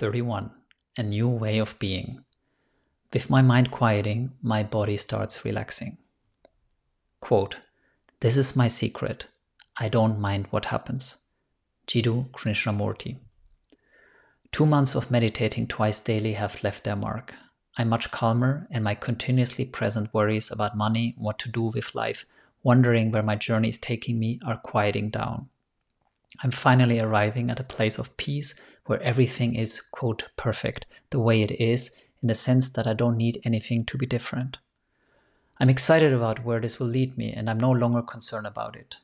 31. A new way of being. With my mind quieting, my body starts relaxing. Quote, This is my secret. I don't mind what happens. Jiddu Krishnamurti. Two months of meditating twice daily have left their mark. I'm much calmer, and my continuously present worries about money, what to do with life, wondering where my journey is taking me, are quieting down. I'm finally arriving at a place of peace where everything is, quote, perfect the way it is, in the sense that I don't need anything to be different. I'm excited about where this will lead me, and I'm no longer concerned about it.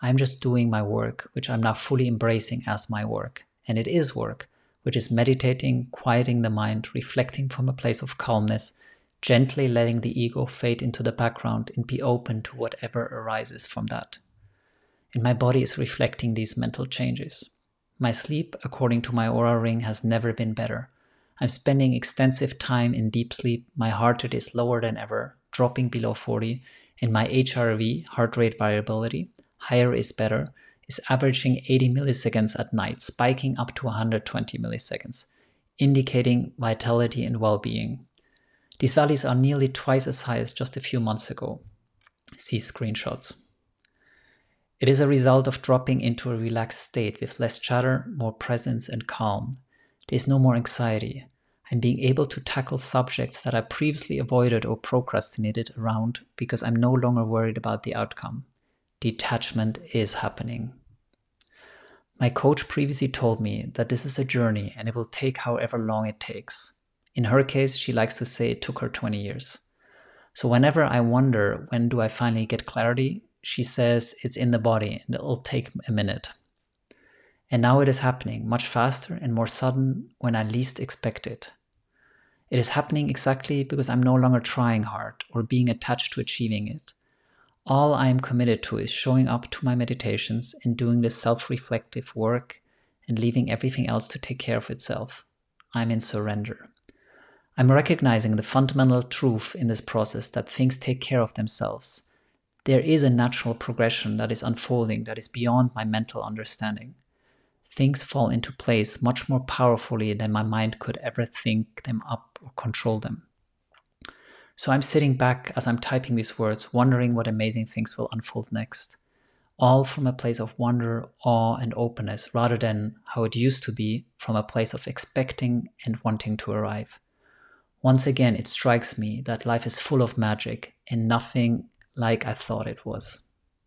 I'm just doing my work, which I'm now fully embracing as my work. And it is work, which is meditating, quieting the mind, reflecting from a place of calmness, gently letting the ego fade into the background and be open to whatever arises from that. And my body is reflecting these mental changes. My sleep, according to my Oura ring, has never been better. I'm spending extensive time in deep sleep. My heart rate is lower than ever, dropping below 40, and my HRV, heart rate variability, higher is better, is averaging 80 milliseconds at night, spiking up to 120 milliseconds, indicating vitality and well being. These values are nearly twice as high as just a few months ago. See screenshots. It is a result of dropping into a relaxed state with less chatter, more presence, and calm. There is no more anxiety. I'm being able to tackle subjects that I previously avoided or procrastinated around because I'm no longer worried about the outcome. Detachment is happening. My coach previously told me that this is a journey and it will take however long it takes. In her case, she likes to say it took her 20 years. So whenever I wonder when do I finally get clarity, she says it's in the body and it'll take a minute. And now it is happening much faster and more sudden when I least expect it. It is happening exactly because I'm no longer trying hard or being attached to achieving it. All I am committed to is showing up to my meditations and doing this self reflective work and leaving everything else to take care of itself. I'm in surrender. I'm recognizing the fundamental truth in this process that things take care of themselves there is a natural progression that is unfolding that is beyond my mental understanding. Things fall into place much more powerfully than my mind could ever think them up or control them. So I'm sitting back as I'm typing these words, wondering what amazing things will unfold next. All from a place of wonder, awe, and openness, rather than how it used to be from a place of expecting and wanting to arrive. Once again, it strikes me that life is full of magic and nothing like I thought it was.